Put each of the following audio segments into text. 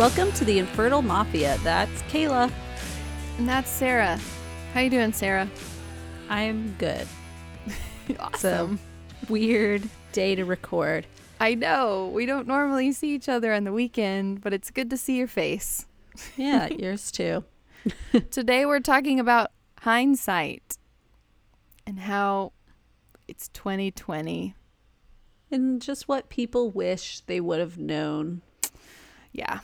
Welcome to the Infertile Mafia. That's Kaela. And that's Sarah. How you doing, Sarah? I'm good. awesome. Weird day to record. I know. We don't normally see each other on the weekend, but it's good to see your face. Yeah, yours too. Today we're talking about hindsight and how it's 2020. And just what people wish they would have known Yeah.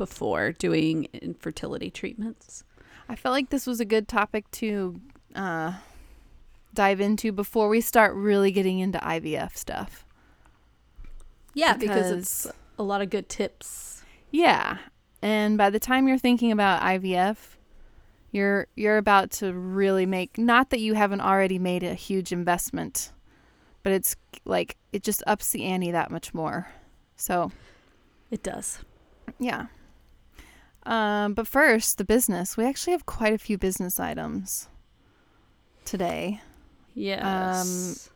Before doing infertility treatments. I felt like this was a good topic to uh, dive into before we start really getting into IVF stuff. Yeah, because, it's a lot of good tips. Yeah. And by the time you're thinking about IVF, you're you're about to really make not that you haven't already made a huge investment, but it's like it just ups the ante that much more. So, It does. yeah. Um, but first, the business. We actually have quite a few business items today. Yes.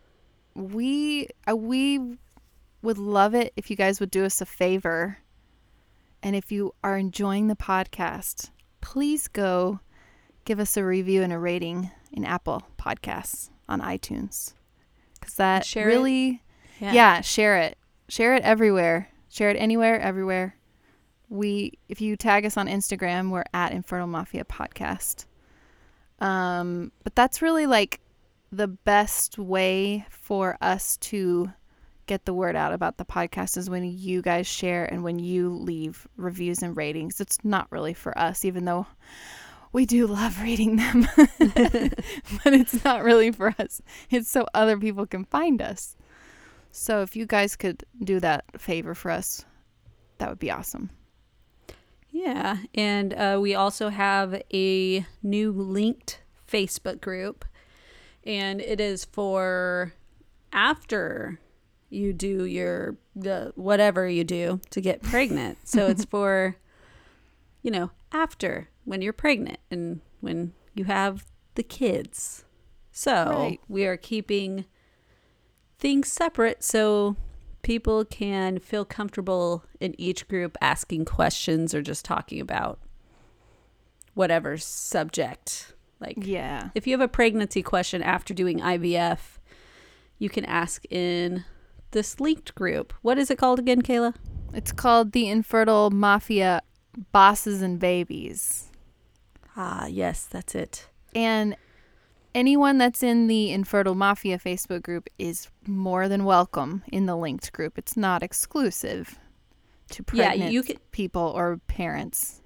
we uh, we would love it if you guys would do us a favor and if you are enjoying the podcast please go give us a review and a rating in apple podcasts on itunes because that really yeah. share it share it everywhere share it anywhere everywhere we if you tag us on instagram we're at Infertile mafia podcast. Um but that's really like the best way for us to get the word out about the podcast is when you guys share and when you leave reviews and ratings. It's not really for us even though we do love reading them. But it's not really for us. It's so other people can find us. So if you guys could do that favor for us, that would be awesome. Yeah, and uh, we also have a new linked Facebook group, and it is for after you do your the whatever you do to get pregnant. so it's for you know after when you're pregnant and when you have the kids. So Right. we are keeping things separate so people can feel comfortable in each group asking questions or just talking about whatever subject. Like Yeah. if you have a pregnancy question after doing IVF, you can ask in this linked group. What is it called again, Kaela? It's called the Infertile Mafia Bosses and Babies. Ah, yes, that's it. And anyone that's in the Infertile Mafia Facebook group is more than welcome in the linked group. It's not exclusive to pregnant Yeah, you can- people or parents.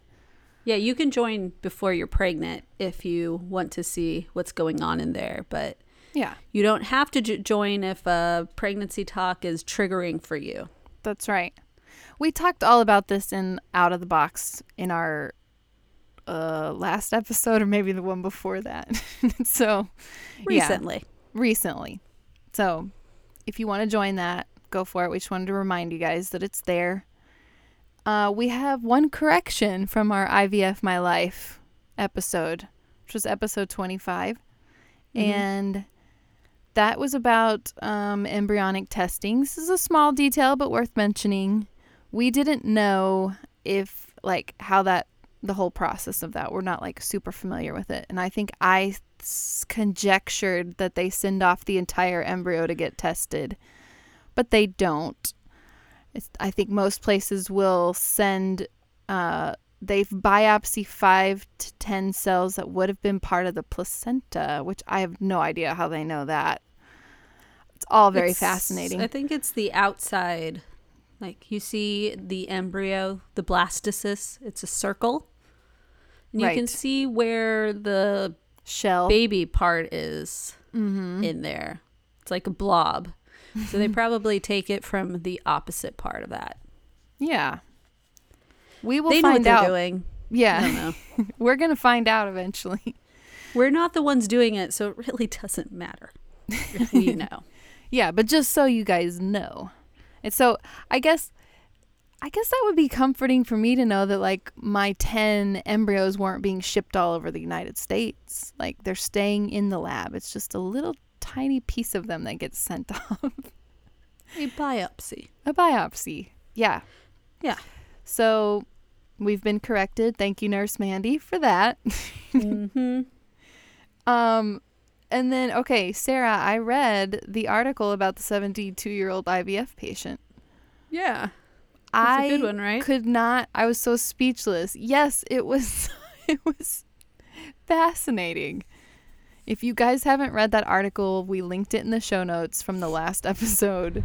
Yeah, you can join before you're pregnant if you want to see what's going on in there, but Yeah, you don't have to j- join if a pregnancy talk is triggering for you. that's right. We talked all about this in Out of the Box in our uh, last episode or maybe the one before that. so, yeah. Recently. recently. So, if you want to join that, go for it. We just wanted to remind you guys that it's there. Uh, we have one correction from our IVF My Life episode, which was episode 25. Mhm. And that was about um, embryonic testing. This is a small detail, but worth mentioning. We didn't know if, like, how that, the whole process of that, we're not, like, super familiar with it. And I think I conjectured that they send off the entire embryo to get tested, but they don't. It's, I think most places will send, uh, they biopsy five to 10 cells that would have been part of the placenta, which I have no idea how they know that. It's all very It's- fascinating. I think it's the outside. Like you see the embryo, the blastocyst, it's a circle. And you can see where the Shell. baby part is mm-hmm. in there. It's like a blob. So they probably take it from the opposite part of that. Yeah. We will they find out. doing. I Yeah. don't know. We're going to find out eventually. We're not the ones doing it, so it really doesn't matter. we know. Yeah, but just so you guys know. And so I guess I guess that would be comforting for me to know that like my 10 embryos weren't being shipped all over the United States. Like they're staying in the lab. It's just a little tiny piece of them that gets sent off. A biopsy. a biopsy. Yeah. Yeah. So We've been corrected. Thank you, Nurse Mandy, for that. mm-hmm. Um, and then okay, Sarah, I read the article about the 72 year old IVF patient. Yeah. That's I a good one, right? could not. I was so speechless. Yes, it was. It was fascinating. If you guys haven't read that article, we linked it in the show notes from the last episode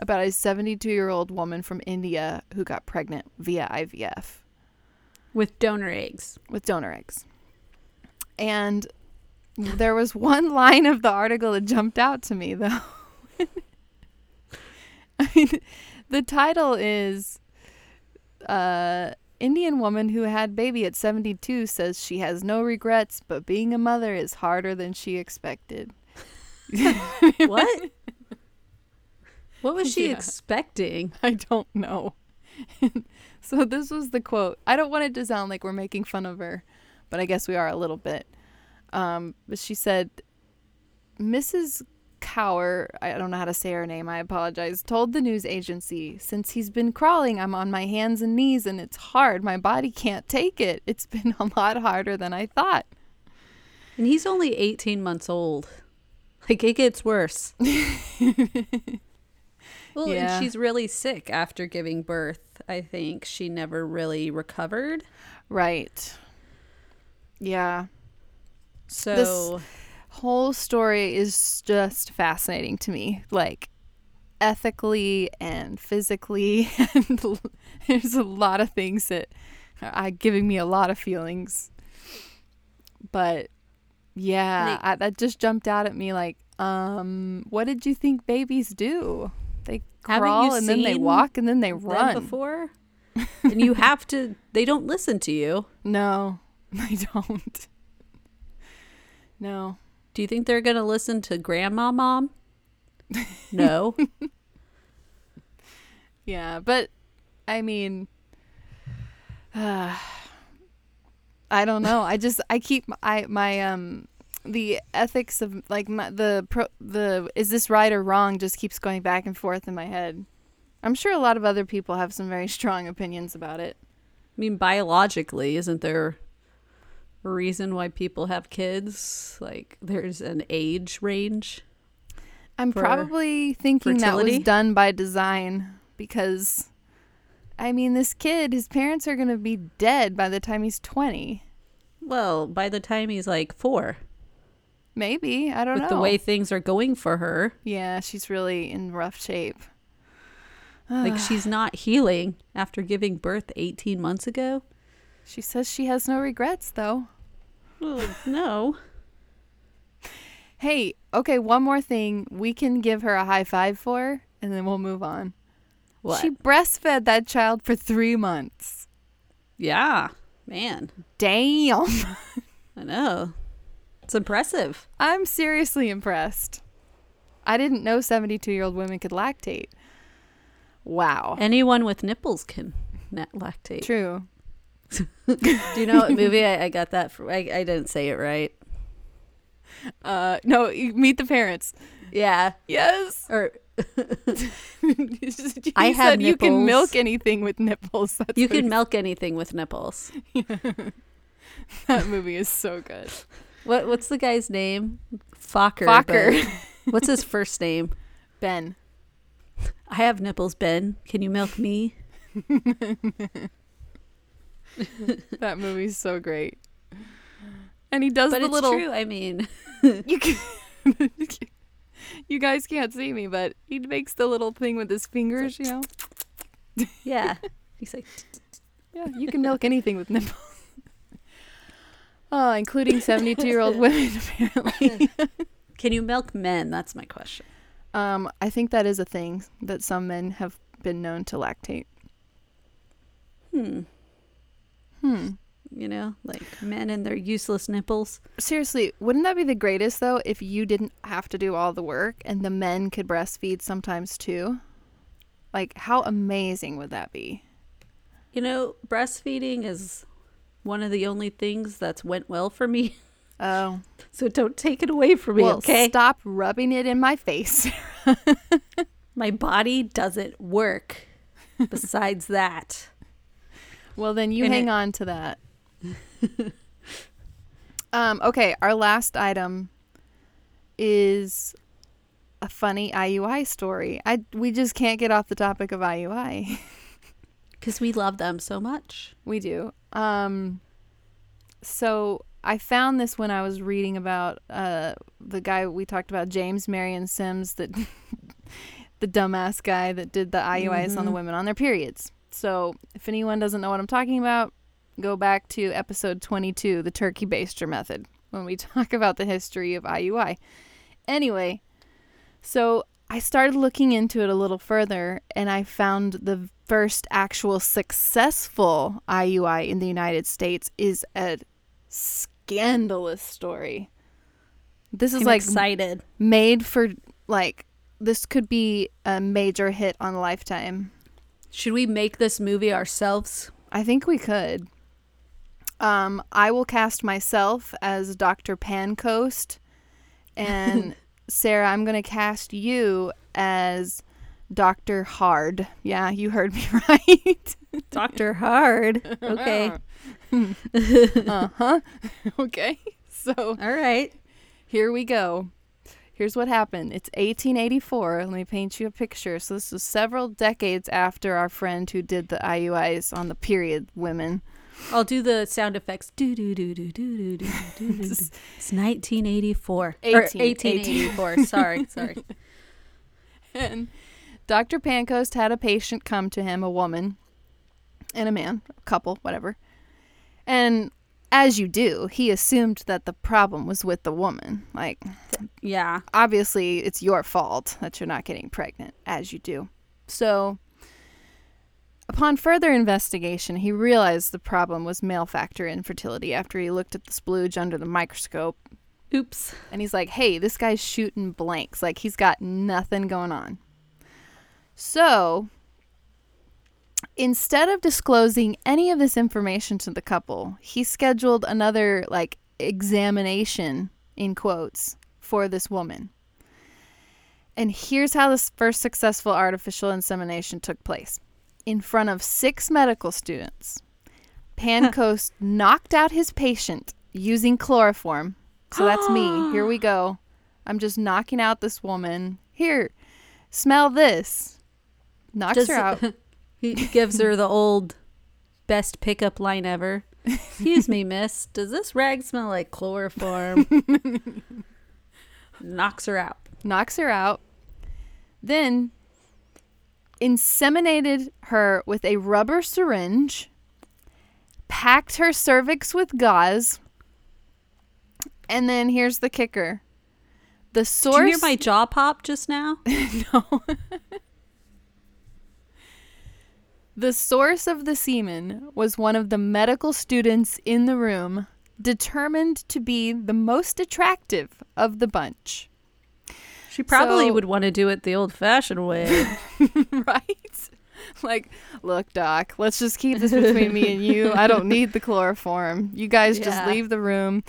about a 72 year old woman from India who got pregnant via IVF With donor eggs. with donor eggs. And there was one line of the article that jumped out to me, though. I mean, the title is uh, Indian woman who had baby at 72 says she has no regrets, but being a mother is harder than she expected. What? what was she Yeah. expecting? I don't know. so this was the quote. I don't want it to sound like we're making fun of her, but I guess we are a little bit. Um, but she said, Mrs. Kaur, I don't know how to say her name, I apologize, told the news agency, since he's been crawling, I'm on my hands and knees and it's hard. My body can't take it. It's been a lot harder than I thought. And he's only 18 months old. Like, it gets worse. well, Yeah. and she's really sick after giving birth. I think she never really recovered. Right. Yeah. So, whole story is just fascinating to me like ethically and physically and there's a lot of things that are giving me a lot of feelings. But yeah I, that just jumped out at me like um what did you think babies do? They crawl and then they walk and then they run. before. and you have to, they don't listen to you. no they don't. No Do you think they're going to listen to grandma mom? No. Yeah, but I mean, uh, I don't know. I just I keep I my um the ethics of like my, the pro the is this right or wrong just keeps going back and forth in my head. I'm sure a lot of other people have some very strong opinions about it. I mean, biologically, isn't there reason why people have kids? Like, there's an age range. I'm probably thinking that was done by design because I mean this kid his parents are going to be dead by the time he's 20. Well, by the time he's like four, Maybe, I don't with know. the way things are going for her, Yeah, she's really in rough shape. like she's not healing after giving birth 18 months ago. She says she has no regrets, though. Well, no. Hey, okay, one more thing we can give her a high five for, and then we'll move on. What? She breastfed that child for three months. yeah, man. Damn. I know. It's impressive. I'm seriously impressed. I didn't know 72 year old women could lactate. Wow. Anyone with nipples can lactate. True. Do you know what movie I, I got that from? I, I didn't say it right. Uh, no, you meet the parents. Yeah. Yes. Or you I have you can nipples. milk anything with nipples. That's you what can milk anything with nipples. that movie is so good. What What's the guy's name? Focker. Focker. but What's his first name? Ben. I have nipples, Ben. Can you milk me? That movie's so great. And he does But the it's little true. I mean, you can You guys can't see me, but he makes the little thing with his fingers, you know. yeah. He's like, Yeah, you can milk anything with nipples. Oh, including 72-year-old women apparently. can you milk men? That's my question. Um, I think that is a thing that some men have been known to lactate. Hmm. Hmm. You know, like men and their useless nipples. Seriously, wouldn't that be the greatest though if you didn't have to do all the work and the men could breastfeed sometimes too? Like how amazing would that be? You know, breastfeeding is one of the only things that's went well for me. Oh, So don't take it away from me, well, okay? stop rubbing it in my face. My body doesn't work. Besides that, Well, then you And hang it- on to that. um, okay, our last item is a funny IUI story. I we just can't get off the topic of IUI. Because we love them so much. we do. Um, so I found this when I was reading about uh the guy we talked about, James Marion Sims, that the dumbass guy that did the IUIs on the Mhm. women on their periods. So if anyone doesn't know what I'm talking about, go back to episode 22, the turkey baster method, when we talk about the history of IUI. Anyway, so I started looking into it a little further and I found the first actual successful IUI in the United States is a scandalous story. This is I'm like excited. made for like this could be a major hit on Lifetime. Should we make this movie ourselves? I think we could. Um, I will cast myself as Dr. Pancoast, and Sarah, I'm going to cast you as Dr. Hard. Yeah, you heard me right. Dr. Hard. Okay. uh huh. okay. So All right. here we go. Here's what happened. It's 1884. Let me paint you a picture. So this was several decades after our friend who did the IUIs on the period women. I'll do the sound effects. Do do do do do do do do. It's 1984 1884. sorry, sorry. And Dr. Pancoast had a patient come to him, a woman and a man, a couple, whatever. And as you do, he assumed that the problem was with the woman. Like, Yeah. obviously, it's your fault that you're not getting pregnant, as you do. So, upon further investigation, he realized the problem was male factor infertility after he looked at the splooge under the microscope Oops. and he's like, hey, this guy's shooting blanks. Like, he's got nothing going on. So, instead of disclosing any of this information to the couple, he scheduled another, like, examination, in quotes, for this woman. And here's how this first successful artificial insemination took place in front of six medical students. Pancoast knocked out his patient using chloroform. So that's me. Here we go. I'm just knocking out this woman. Here, smell this. Knocks Does- her out. He gives her the old best pickup line ever. Excuse me, miss. Does this rag smell like chloroform? Knocks her out. knocks her out, then inseminated her with a rubber syringe, packed her cervix with gauze, and then here's the kicker. The source Did you hear my jaw pop just now? no. The source of the semen was one of the medical students in the room, determined to be the most attractive of the bunch. She probably So- would want to do it the old fashioned way. right? Like, look, Doc, let's just keep this between me and you. I don't need the chloroform. You guys just leave the room.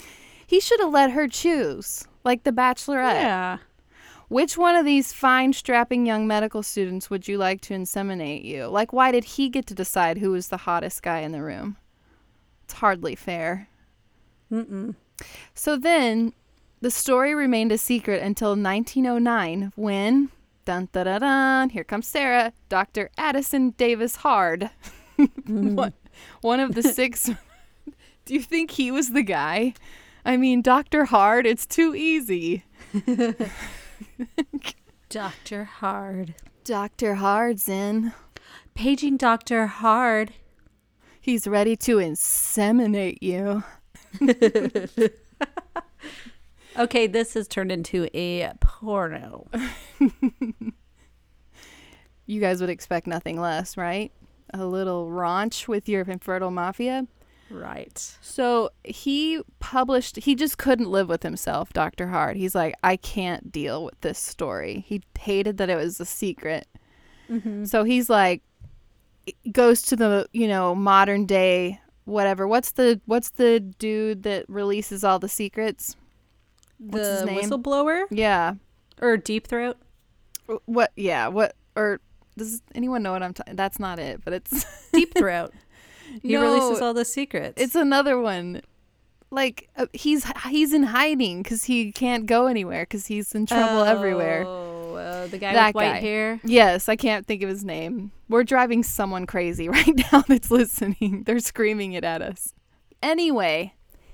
He should have let her choose, like the bachelorette. yeah. Which one of these fine, strapping young medical students would you like to inseminate you? Like, why did he get to decide who was the hottest guy in the room? It's hardly fair. Mm-mm. So then, the story remained a secret until 1909 when, dun dun dun dun, here comes Sarah, Dr. Addison Davis Hard, mm-hmm. one, one of the six. Do you think he was the guy? I mean, Dr. Hard, it's too easy. Dr. Hard. Dr. Hard's in. Paging Dr. Hard. He's ready to inseminate you. Okay, this has turned into a porno. You guys would expect nothing less, right? A little raunch with your infertile mafia. Right. So he published, he just couldn't live with himself, Dr. Hard. He's like, I can't deal with this story. He hated that it was a secret. Mm-hmm. So he's like, goes to the, you know, modern day, whatever. What's the, what's the dude that releases all the secrets? What's his the name? whistleblower Yeah. or deep throat? What, yeah, what, or does anyone know what I'm talking? That's not it, but it's Deep throat. He No, releases all the secrets. It's another one. Like uh, he's he's in hiding because he can't go anywhere because he's in trouble everywhere. Oh, uh, the guy That with white guy. hair. Yes, I can't think of his name. We're driving someone crazy right now that's listening. They're screaming it at us. Anyway,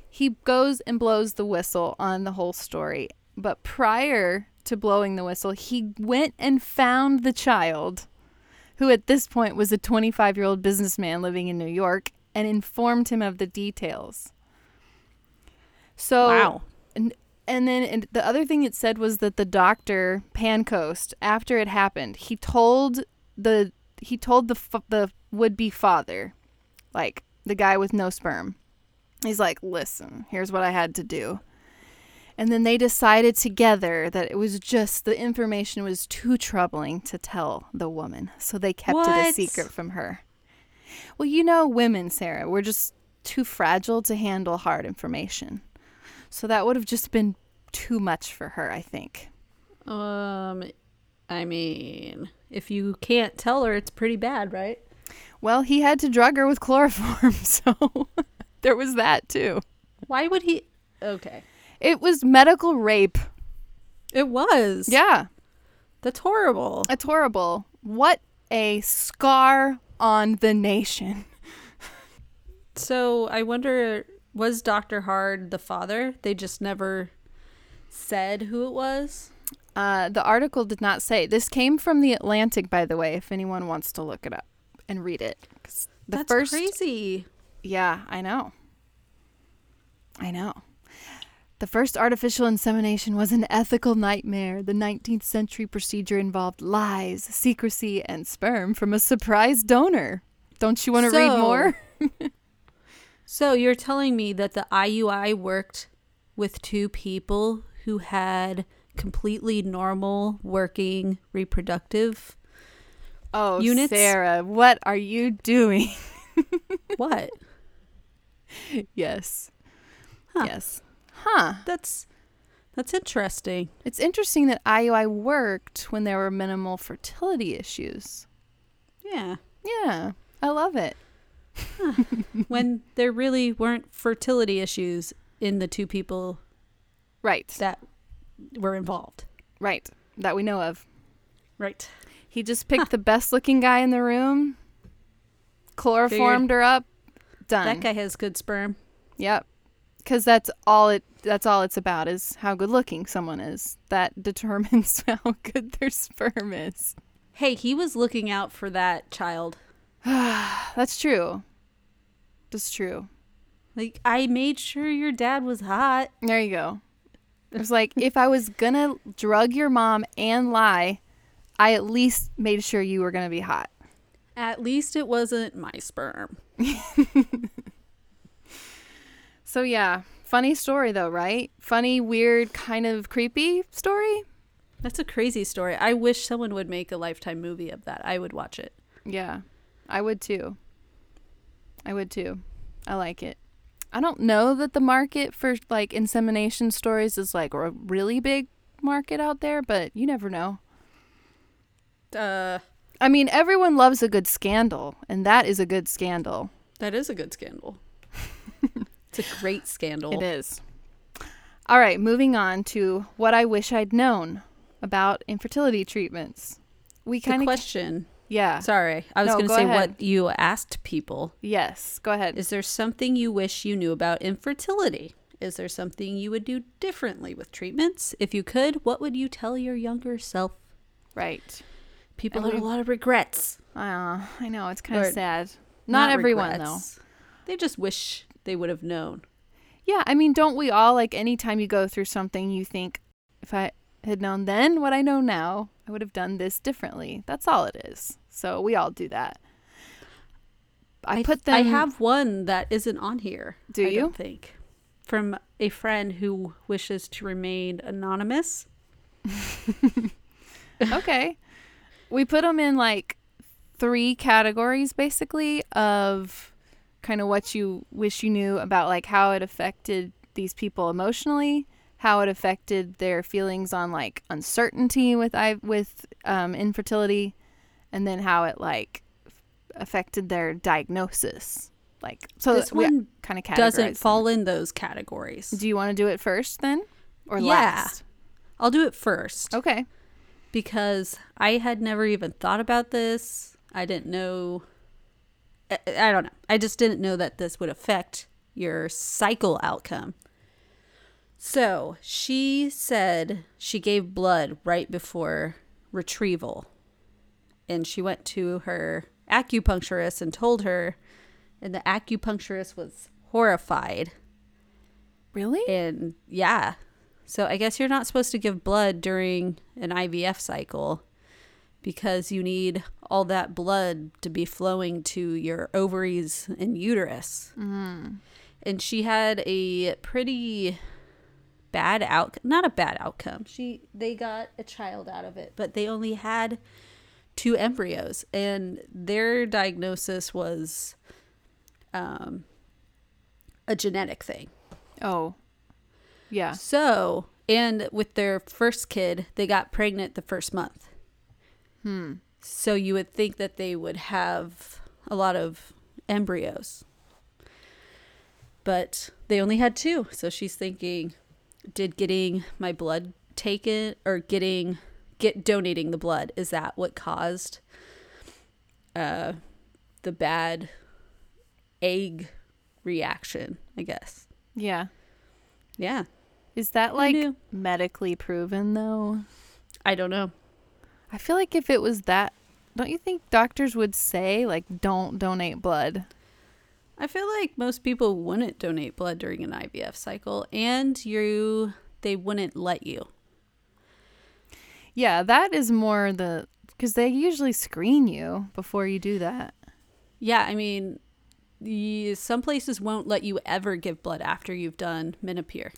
he goes and blows the whistle on the whole story. But prior to blowing the whistle, he went and found the child, who at this point was a 25 year old businessman living in New York, and informed him of the details. So, wow. and then and the other thing it said was that the doctor Pancoast, after it happened, he told the he told the f- the would be father, like the guy with no sperm. He's like, listen, here's what I had to do. And then they decided together that it was just the information was too troubling to tell the woman, so they kept it a secret from her. Well, you know, women, Sarah, we're just too fragile to handle hard information. So that would have just been too much for her, I think. Um, I mean, if you can't tell her, it's pretty bad, right? Well, he had to drug her with chloroform, so there was that too. Why would he? Okay. It was medical rape. It was. Yeah, That's horrible. it's horrible. What a scar on the nation. So I wonder, was Dr. Hard the father? They just never said who it was. Uh, the article did not say. This came from the Atlantic, by the way, if anyone wants to look it up and read it. The That's first, crazy. Yeah, I know. I know. The first artificial insemination was an ethical nightmare. The 19th century procedure involved lies, secrecy, and sperm from a surprise donor. Don't you want to read more? So you're telling me that the IUI worked with two people who had completely normal working reproductive Oh, Units? Sarah, what are you doing? what? yes. Huh. Yes. Huh. That's that's interesting. It's interesting that IUI worked when there were minimal fertility issues. Yeah. Yeah, I love it. when there really weren't fertility issues in the two people Right. that were involved. Right. That we know of. Right. He just picked the best looking guy in the room, chloroformed her up, done. That guy has good sperm. Yep. Cuz that's all it that's all it's about is how good looking someone is. That determines how good their sperm is. Hey, he was looking out for that child. That's true. That's true. Like I made sure your dad was hot. There you go. It was like if I was gonna drug your mom and lie, I at least made sure you were gonna be hot. At least it wasn't my sperm. So yeah, funny story though, right? Funny, weird, kind of creepy story. That's a crazy story. I wish someone would make a lifetime movie of that. I would watch it. Yeah, I would too. I would too. I like it. I don't know that the market for like insemination stories is like a really big market out there, but you never know. Uh I mean, everyone loves a good scandal, and that is a good scandal. that is a good scandal. it's a great scandal. It is. All right, moving on to what I wish I'd known about infertility treatments. We kind of question. yeah. Sorry. I was No, going to go say ahead. what you asked people. Yes, go ahead. Is there something you wish you knew about infertility? Is there something you would do differently with treatments? If you could, what would you tell your younger self? right. People And have a lot of regrets. Uh, I know it's kind of sad. Not, everyone regrets. They just wish they would have known. Yeah, I mean, don't we all like anytime you go through something, you think, if I had known then what I know now, I would have done this differently. That's all it is. So we all do that. I, put them. I have one that isn't on here. Do I you? don't think from a friend who wishes to remain anonymous. okay. We put them in like three categories basically of kind of what you wish you knew about like how it affected these people emotionally, how it affected their feelings on like uncertainty with I with um, infertility, and then how it like affected their diagnosis like so this one kind of doesn't fall in those categories. Do you want to do it first then, or Yeah. last? I'll do it first Okay. because I had never even thought about this. I didn't know. I, don't know. I just didn't know that this would affect your cycle outcome. So she said she gave blood right before retrieval. And she went to her acupuncturist and told her, and the acupuncturist was horrified. Really? And yeah. So I guess you're not supposed to give blood during an IVF cycle because you need all that blood to be flowing to your ovaries and uterus. And she had a pretty bad out not a bad outcome. She they got a child out of it, but they only had two embryos and their diagnosis was um a genetic thing. Oh. Yeah. So, and with their first kid, they got pregnant the first month. Hmm. So you would think that they would have a lot of embryos. But they only had two. So she's thinking, did getting my blood taken or getting get donating the blood is that what caused uh the bad egg reaction, I guess. Yeah. Yeah. Is that like medically proven though? I don't know. I feel like if it was that, don't you think doctors would say like don't donate blood? I feel like most people wouldn't donate blood during an IVF cycle and you they wouldn't let you. Yeah, that is more the because they usually screen you before you do that. Yeah, I mean the, some places won't let you ever give blood after you've done Menopur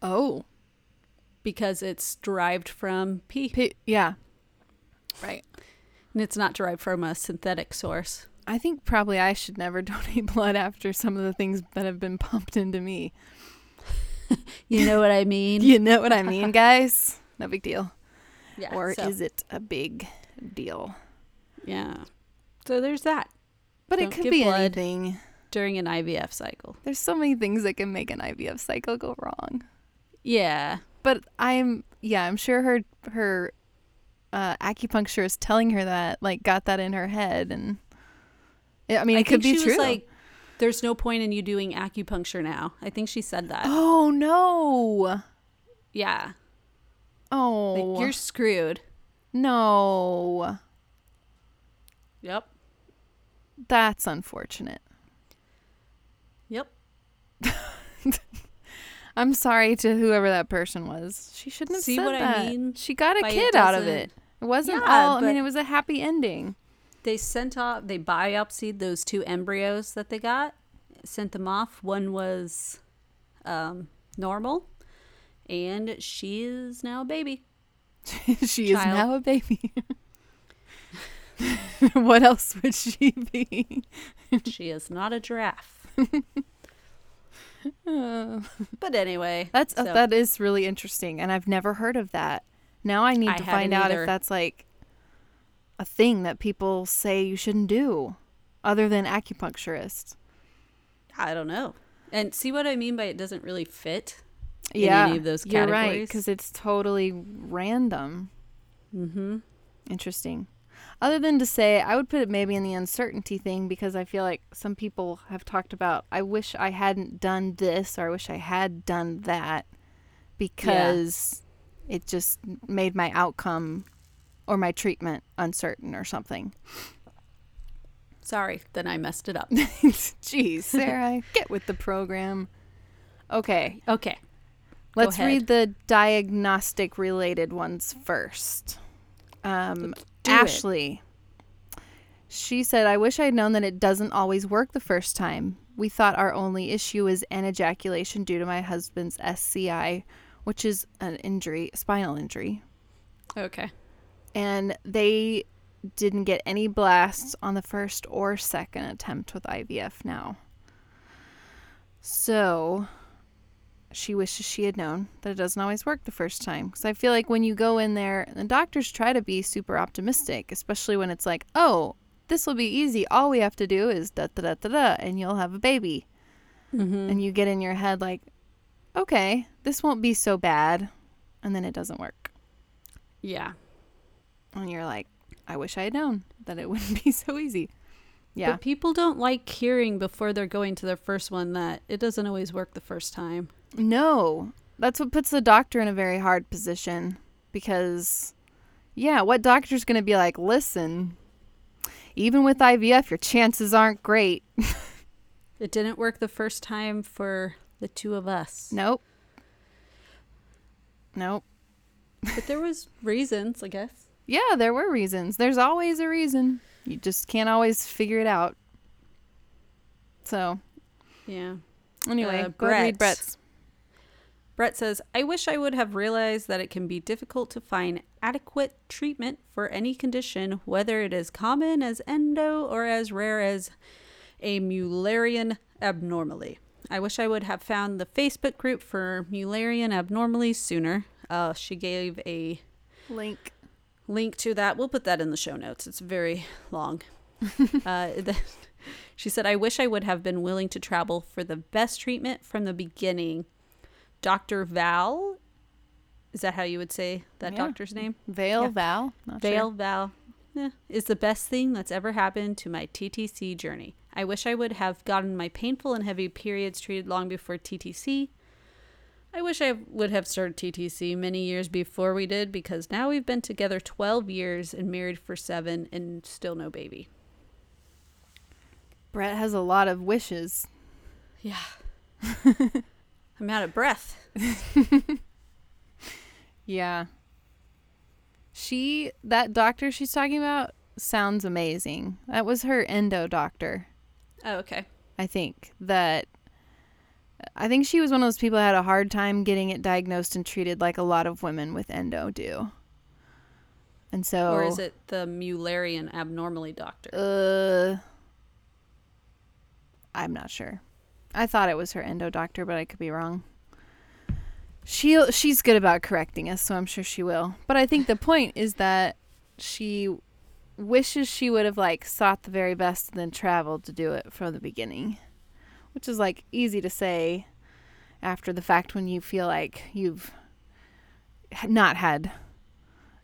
Oh, because it's derived from pee P- yeah, right. and it's not derived from a synthetic source. I think probably I should never donate blood after some of the things that have been pumped into me. You know what I mean? You know what I mean, guys? No big deal. Yeah. or so, is it a big deal? yeah. So there's that But Don't it could be anything. during an IVF cycle. There's so many things that can make an IVF cycle go wrong. Yeah. But I'm yeah, I'm sure her her uh, acupuncturist telling her that like got that in her head, and Yeah, I mean I it could be she true. was like, "There's no point in you doing acupuncture now." I think she said that. oh no, Yeah, oh like you're screwed. no, Yep. that's unfortunate. Yep. I'm sorry to whoever that person was. She shouldn't have See said what I that. mean She got a by it kid out of doesn't- it. It wasn't Yeah, all. I mean, it was a happy ending. They sent off. They biopsied those two embryos that they got. Sent them off. One was um, normal, and she is now a baby. she is Child. now a baby. what else would she be? she is not a giraffe. Uh, But anyway, that's uh, that is really interesting, and I've never heard of that. Now I need I to find out either. if that's like a thing that people say you shouldn't do, other than acupuncturists. I don't know. And see what I mean by it doesn't really fit. in yeah, any of those you're right categories. because it's totally random. Mm-hmm. Interesting. Other than to say, I would put it maybe in the uncertainty thing because I feel like some people have talked about, I wish I hadn't done this or I wish I had done that because it just made my outcome or my treatment uncertain or something. Sorry, then I messed it up. Jeez, Sarah, get with the program. Okay, Okay. let's read the diagnostic related ones first. Um, do it. Ashley. She said, I wish I'd known that it doesn't always work the first time. We thought our only issue is anejaculation due to my husband's SCI, which is an injury, spinal injury. Okay. And they didn't get any blasts on the first or second attempt with IVF now. So she wishes she had known that it doesn't always work the first time. Because I feel like when you go in there, the doctors try to be super optimistic, especially when it's like, oh, this will be easy. All we have to do is da da da da da, and you'll have a baby. Mm-hmm. And you get in your head like, okay, this won't be so bad, and then it doesn't work, yeah. and you're like, I wish I had known that it wouldn't be so easy. Yeah, But people don't like hearing before they're going to their first one that it doesn't always work the first time. no, that's what puts the doctor in a very hard position because, yeah, what doctor's gonna be like? Listen, even with IVF, your chances aren't great. It didn't work the first time for the two of us. Nope. Nope. But there was reasons, I guess. Yeah, there were reasons. There's always a reason. You just can't always figure it out. So, Yeah. anyway, Uh, go read Brett. Brett's. Brett says, I wish I would have realized that it can be difficult to find adequate treatment for any condition, whether it is common as endo or as rare as a Mullerian abnormally. I wish I would have found the Facebook group for Mullerian abnormalities sooner. Uh, she gave a Link. Link to that. We'll put that in the show notes. It's very long. uh, the, she said, I wish I would have been willing to travel for the best treatment from the beginning. Dr. Val, is that how you would say that Yeah. doctor's name? Vale, Yeah. Val. Not sure. Vale Val eh, is the best thing that's ever happened to my TTC journey. I wish I would have gotten my painful and heavy periods treated long before TTC. I wish I would have started TTC many years before we did because now we've been together 12 years and married for seven and still no baby. Brett has a lot of wishes. Yeah. I'm out of breath. Yeah. She, that doctor she's talking about, sounds amazing. That was her endo doctor. Oh, okay. I think that I think she was one of those people that had a hard time getting it diagnosed and treated like a lot of women with endo do. And so Or is it the Mullerian abnormally doctor? uh I'm not sure. I thought it was her endo doctor, but I could be wrong. She she's good about correcting us, so I'm sure she will. But I think the point is that she wishes she would have like sought the very best and then traveled to do it from the beginning. Which is like easy to say after the fact when you feel like you've not had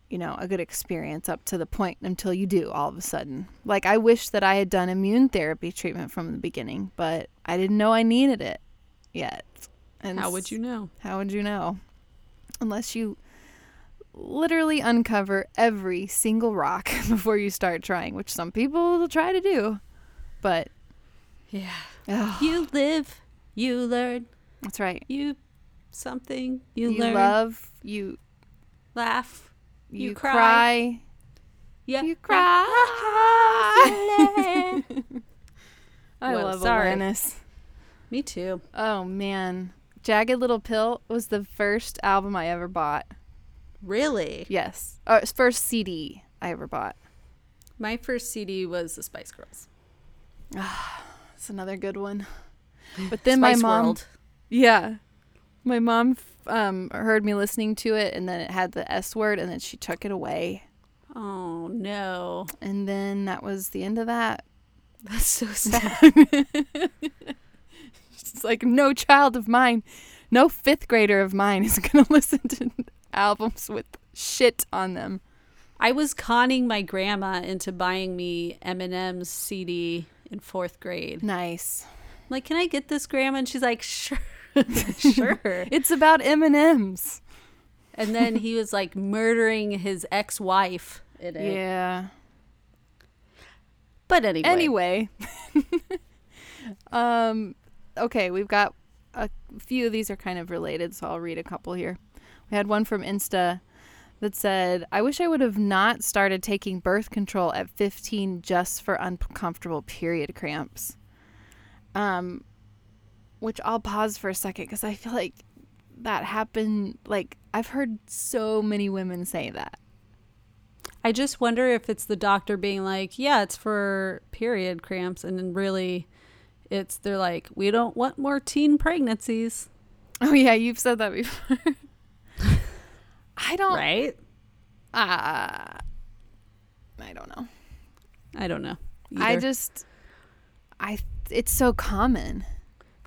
you know, a good experience up to the point until you do all of a sudden. Like I wish that I had done immune therapy treatment from the beginning, but I didn't know I needed it yet. And How would you know? How would you know? Unless you literally uncover every single rock before you start trying, which some people will try to do. But Yeah. Ugh, You live, you learn, that's right. you something, you, learn You, learn, love, you laugh, you, You cry. cry. yeah, You cry. I Well, love sorry. Alanis. Me too. Oh man. Jagged Little Pill was the first album I ever bought. Really? Yes. Uh, it's first CD I ever bought. My first CD was the Spice Girls. It's another good one. But then my mom World. Yeah. My mom um heard me listening to it and then it had the S word and then she took it away. Oh no, And then that was the end of that. that's so sad. It's like no child of mine, no 5th grader of mine is going to listen to albums with shit on them. I was conning my grandma into buying me Eminem's CD in fourth grade. Nice. I'm like, can I get this, grandma? And she's like, sure, sure. It's about M&Ms. And then he was like murdering his ex-wife in it. Yeah. But anyway, Anyway, um, okay, we've got a few of these are kind of related, so I'll read a couple here. We had one from Insta that said, "I wish I would have not started taking birth control at 15 just for uncomfortable period cramps." Um, which I'll pause for a second because I feel like that happened. Like I've heard so many women say that. I just wonder if it's the doctor being like, yeah, it's for period cramps, and then really, it's they're like, we don't want more teen pregnancies, Oh yeah, you've said that before. I don't. right? Uh, I don't know. I don't know. I just, I it's so common.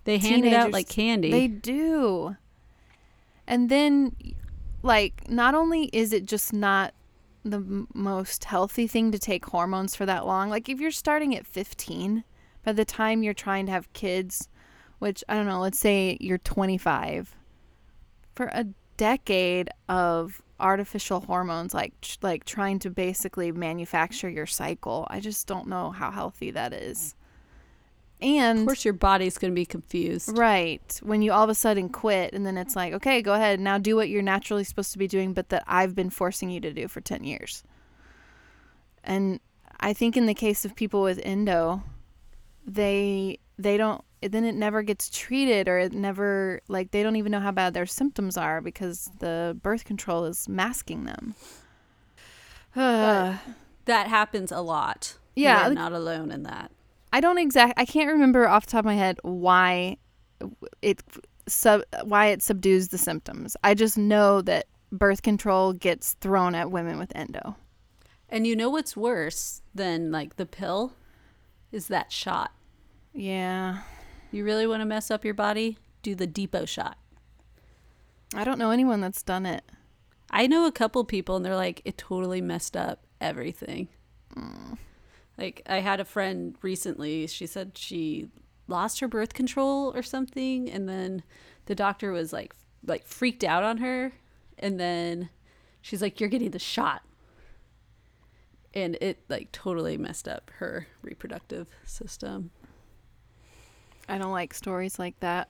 they hand it out like candy. They do. And then, like, not only is it just not the m- most healthy thing to take hormones for that long, like, if you're starting at 15, by the time you're trying to have kids, which I don't know, let's say you're 25, for a decade of artificial hormones like like trying to basically manufacture your cycle i just don't know how healthy that is and of course, your body's going to be confused. Right. When you all of a sudden quit and then it's like, okay, go ahead, now do what you're naturally supposed to be doing, but that I've been forcing you to do for 10 years. And I think in the case of people with endo, they they don't then it never gets treated or it never like they don't even know how bad their symptoms are because the birth control is masking them. That happens a lot. Yeah, You're like- not alone in that. I don't exact. I can't remember off the top of my head why it sub why it subdues the symptoms. I just know that birth control gets thrown at women with endo. And you know what's worse than like the pill is that shot. Yeah, You really want to mess up your body? Do the Depo shot. I don't know anyone that's done it. I know a couple people and they're like, it totally messed up everything. Mm. Like, I had a friend recently, she said she lost her birth control or something. And then the doctor was like, like freaked out on her. And then she's like, you're getting the shot. And it like totally messed up her reproductive system. I don't like stories like that.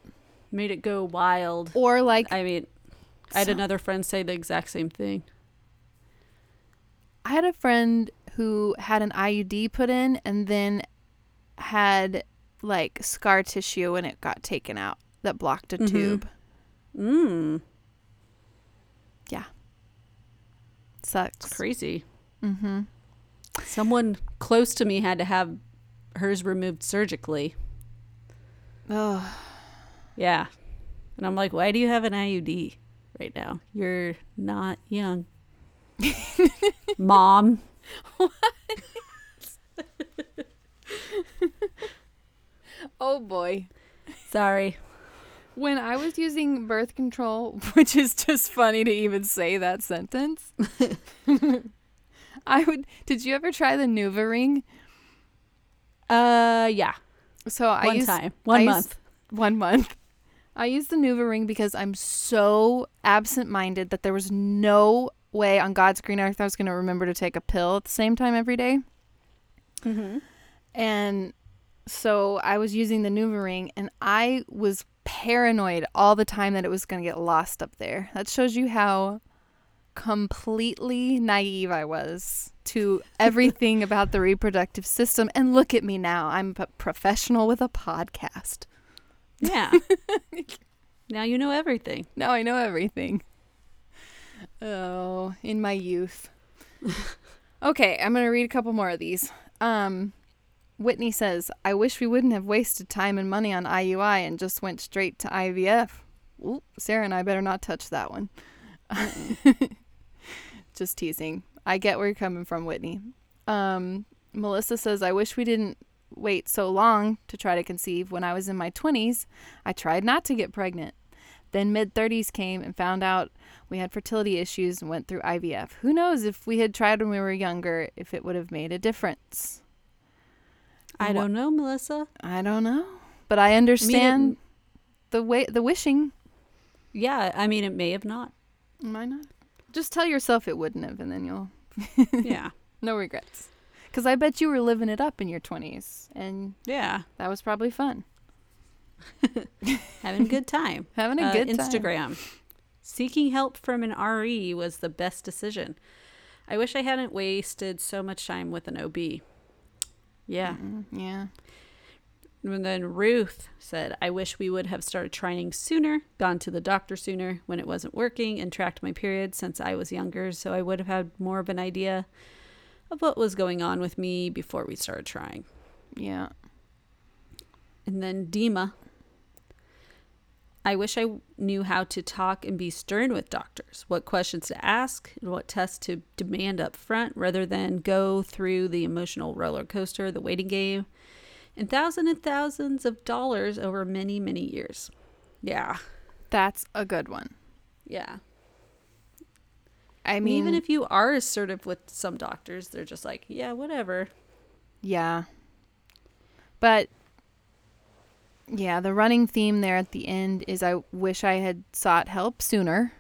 Made it go wild. Or like I mean, I had So- another friend say the exact same thing. I had a friend who had an IUD put in and then had like scar tissue when it got taken out that blocked a Mhm. tube. Mm, Yeah. Sucks. it's crazy. Mm-hmm. Someone close to me had to have hers removed surgically. Oh, Yeah. And I'm like, why do you have an IUD right now? You're not young. Mom. oh boy. Sorry. When I was using birth control, which is just funny to even say that sentence, I would. Did you ever try the NuvaRing? Uh, yeah. So I One used time. One I month. one month. I used the NuvaRing because I'm so absent-minded that there was no way on God's green earth I was going to remember to take a pill at the same time every day. Mm-hmm. And so I was using the NuvaRing and I was paranoid all the time that it was going to get lost up there. That shows you how completely naive I was to everything about the reproductive system. And look at me now. I'm a professional with a podcast. Yeah. now you know everything. Now I know everything. Oh, in my youth. okay, I'm going to read a couple more of these. Um, Whitney says, I wish we wouldn't have wasted time and money on IUI and just went straight to IVF. Oop, Sarah and I better not touch that one. just teasing. I get where you're coming from, Whitney. Um, Melissa says, I wish we didn't wait so long to try to conceive. When I was in my 20s, I tried not to get pregnant. Then mid 30s came and found out we had fertility issues and went through IVF. Who knows if we had tried when we were younger, if it would have made a difference? I don't know, Melissa. I don't know, but I understand the way the wishing. Yeah, I mean, it may have not. Might not? Just tell yourself it wouldn't have, and then you'll Yeah. no regrets. Because I bet you were living it up in your 20s, and Yeah. that was probably fun. Having a good time. Having a Uh, good time. Instagram. Seeking help from an RE was the best decision. I wish I hadn't wasted so much time with an OB. Yeah. Mm, yeah. And then Ruth said, I wish we would have started trying sooner, gone to the doctor sooner when it wasn't working, and tracked my period since I was younger, so I would have had more of an idea of what was going on with me before we started trying. Yeah. And then Dima. I wish I knew how to talk and be stern with doctors, what questions to ask, and what tests to demand up front rather than go through the emotional roller coaster, the waiting game, and thousands and thousands of dollars over many, many years. Yeah. That's a good one. Yeah. I mean, even if you are assertive with some doctors, they're just like, yeah, whatever. yeah. But yeah, the running theme there at the end is I wish I had sought help sooner.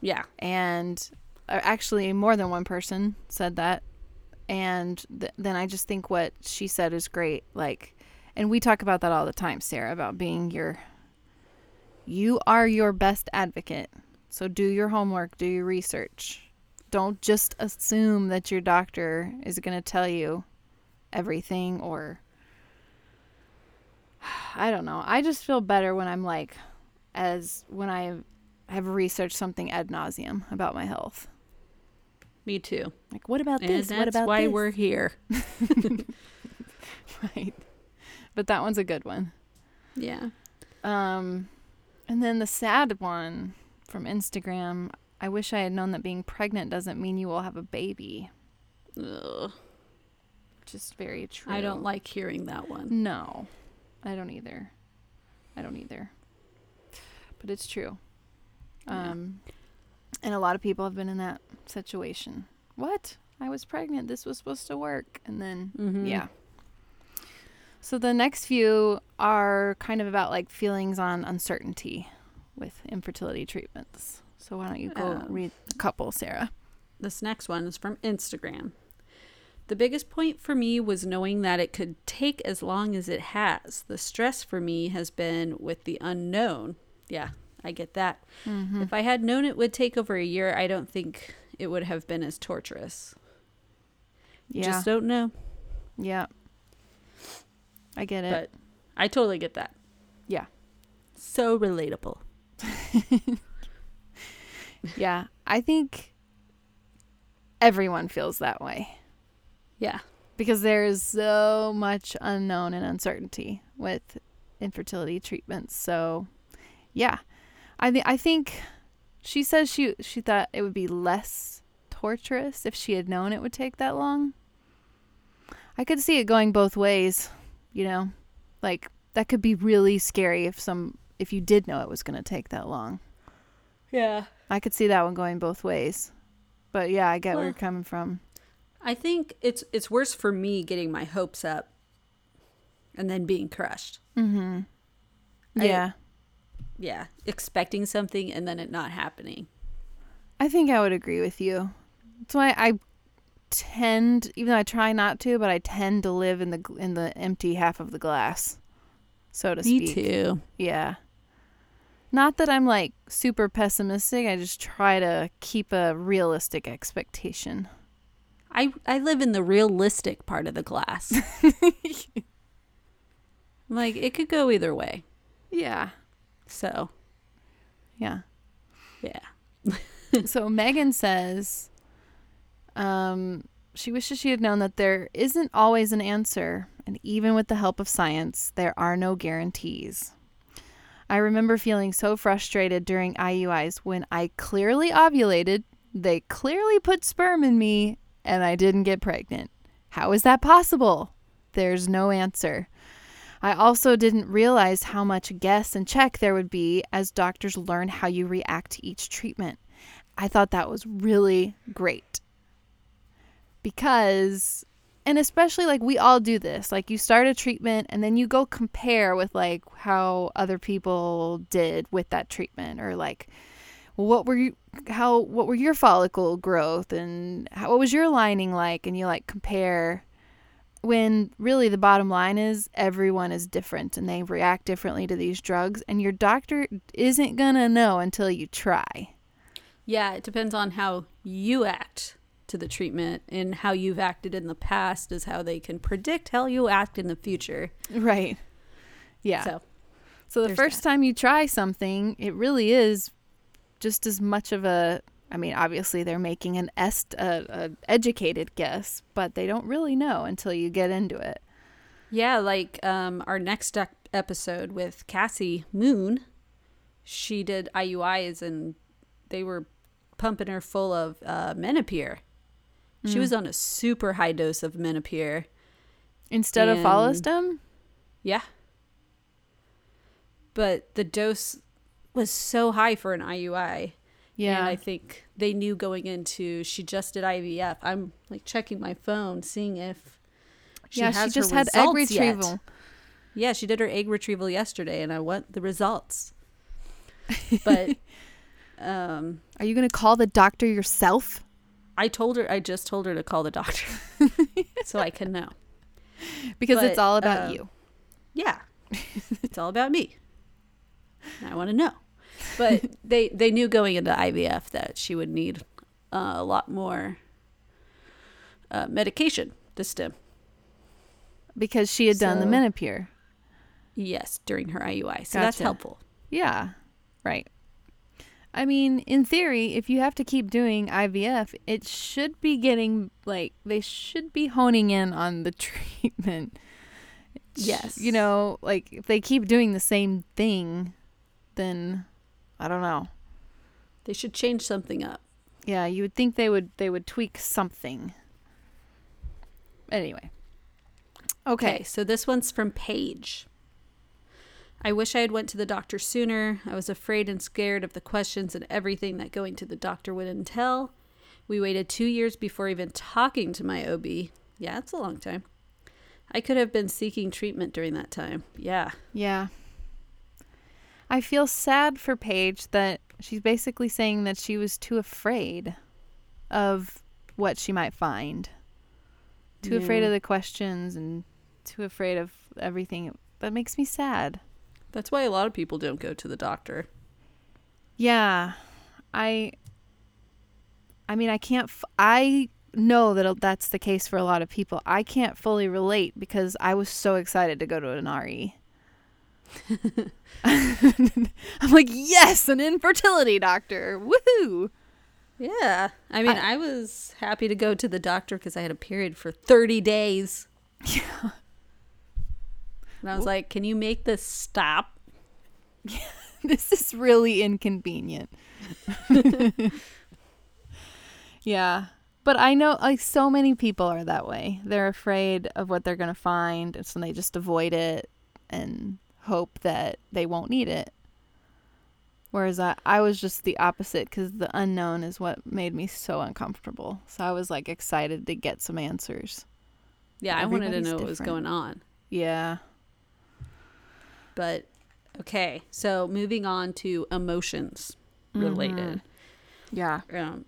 Yeah. and uh, actually more than one person said that and th- then i just think what she said is great like and we talk about that all the time sarah about being your you are your best advocate. So do your homework do your research. Don't just assume that your doctor is going to tell you everything or i don't know. I just feel better when i'm like as when i have researched something ad nauseum about my health Me too. like, what about this? What about why this? we're here. right. But that one's a good one. Yeah. Um, and then the sad one from Instagram. I wish I had known that being pregnant doesn't mean you will have a baby. Ugh. Just very true. I don't like hearing that one. No, I don't either. I don't either. But it's true. Yeah. And a lot of people have been in that situation. What? I was pregnant. This was supposed to work, and then Mhm. Yeah. So the next few are kind of about like feelings on uncertainty with infertility treatments. So why don't you go Um, read a couple, Sarah? This next one is from Instagram. The biggest point for me was knowing that it could take as long as it has. The stress for me has been with the unknown. Yeah, I get that. Mm-hmm. If I had known it would take over a year, I don't think it would have been as torturous. Yeah. Just don't know. yeah. I get it. But I totally get that. Yeah. So relatable. yeah. I think everyone feels that way Yeah. because there is so much unknown and uncertainty with infertility treatments. So, yeah. I th- I think she says she she thought it would be less torturous if she had known it would take that long. I could see it going both ways, you know. Like that could be really scary if some if you did know it was going to take that long. Yeah. I could see that one going both ways. But yeah, I get where you're coming from. I think it's it's worse for me getting my hopes up and then being crushed. Mhm. I- Yeah. Expecting something and then it not happening. I think I would agree with you. That's why I tend, even though I try not to, but I tend to live in the in the empty half of the glass, so to Me speak. Me too. Yeah. Not that I'm like super pessimistic. I just try to keep a realistic expectation. I I live in the realistic part of the glass. like it could go either way. Yeah. So, Yeah. yeah. so Megan says um, she wishes she had known that there isn't always an answer, and even with the help of science, there are no guarantees. I remember feeling so frustrated during IUIs when I clearly ovulated, they clearly put sperm in me, and I didn't get pregnant. How is that possible? There's no answer. I also didn't realize how much guess and check there would be as doctors learn how you react to each treatment. I thought that was really great. Because, and especially like we all do this, like you start a treatment and then you go compare with like how other people did with that treatment or like, what were you, how, what were your follicle growth and how, what was your lining like? And you like compare when really the bottom line is everyone is different and they react differently to these drugs and your doctor isn't gonna know until you try Yeah, it depends on how you act to the treatment and how you've acted in the past is how they can predict how you act in the future. right yeah so, So, the first that. time you try something it really is just as much of a i mean obviously they're making an est a, educated guess but they don't really know until you get into it yeah, like um our next episode with Cassie Moon, she did IUIs and they were pumping her full of uh, Menopur. She Mm. was on a super high dose of Menopur. Instead of And- Follistim? Yeah. But the dose was so high for an IUI. Yeah. And I think they knew going into she just did IVF. I'm like checking my phone, seeing if she yeah, she just had egg results yet. retrieval. Yeah, she did her egg retrieval yesterday, and I want the results. But um, Are you going to call the doctor yourself? I told her I just told her to call the doctor, so I can know. Because it's all about uh, you. Yeah, it's all about me. I want to know. But they they knew going into IVF that she would need uh, a lot more uh, medication this stim. Because she had done the Menopur. Yes, during her IUI, so that's helpful. Yeah. Right. I mean, in theory, if you have to keep doing IVF, it should be getting like they should be honing in on the treatment. Yes. You know, like if they keep doing the same thing, then I don't know. They should change something up. Yeah, you would think they would they would tweak something. Anyway. Okay, Okay. so this one's from Paige. I wish I had went to the doctor sooner. I was afraid and scared of the questions and everything that going to the doctor would entail. We waited two years before even talking to my OB. Yeah, it's a long time. I could have been seeking treatment during that time. Yeah. Yeah. I feel sad for Paige that she's basically saying that she was too afraid of what she might find. Too afraid of the questions and too afraid of everything. That makes me sad. That's why a lot of people don't go to the doctor. Yeah. I I mean, I can't f- I know that that's the case for a lot of people. I can't fully relate because I was so excited to go to an RE. I'm like, yes, an infertility doctor. Woohoo! Yeah. I mean, I, was happy to go to the doctor because I had a period for 30 days. Yeah. And I was like, can you make this stop? This is really inconvenient. yeah. But I know like so many people are that way. They're afraid of what they're going to find, and so they just avoid it and hope that they won't need it. Whereas I, I was just the opposite because the unknown is what made me so uncomfortable. So I was like excited to get some answers. Yeah, I wanted to know what was going on. Yeah. But okay, so moving on to emotions related. Yeah. Um,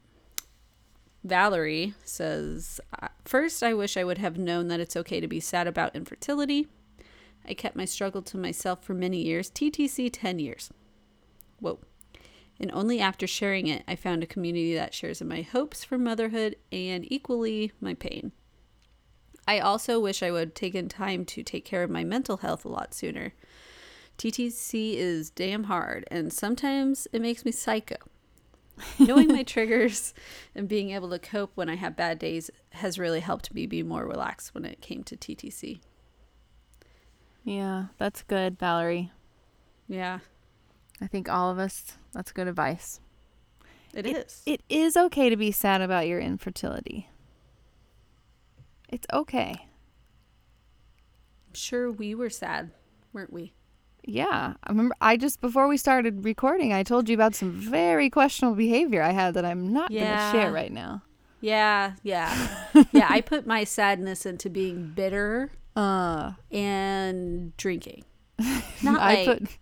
Valerie says, "Uh, First, I wish I would have known that it's okay to be sad about infertility. I kept my struggle to myself for many years, TTC 10 years. Whoa. And only after sharing it, I found a community that shares in my hopes for motherhood and equally my pain. I also wish I would have taken time to take care of my mental health a lot sooner. TTC is damn hard, and sometimes it makes me psycho. Knowing my triggers and being able to cope when I have bad days has really helped me be more relaxed when it came to TTC. Yeah. That's good, Valerie. Yeah, I think all of us, that's good advice. it is. It is okay to be sad about your infertility. It's okay. I'm sure we were sad, weren't we? Yeah. I remember I just before we started recording, I told you about some very questionable behavior I had that I'm not Yeah. going to share right now. Yeah, yeah. yeah, I put my sadness into being bitter Uh and drinking. Not I like put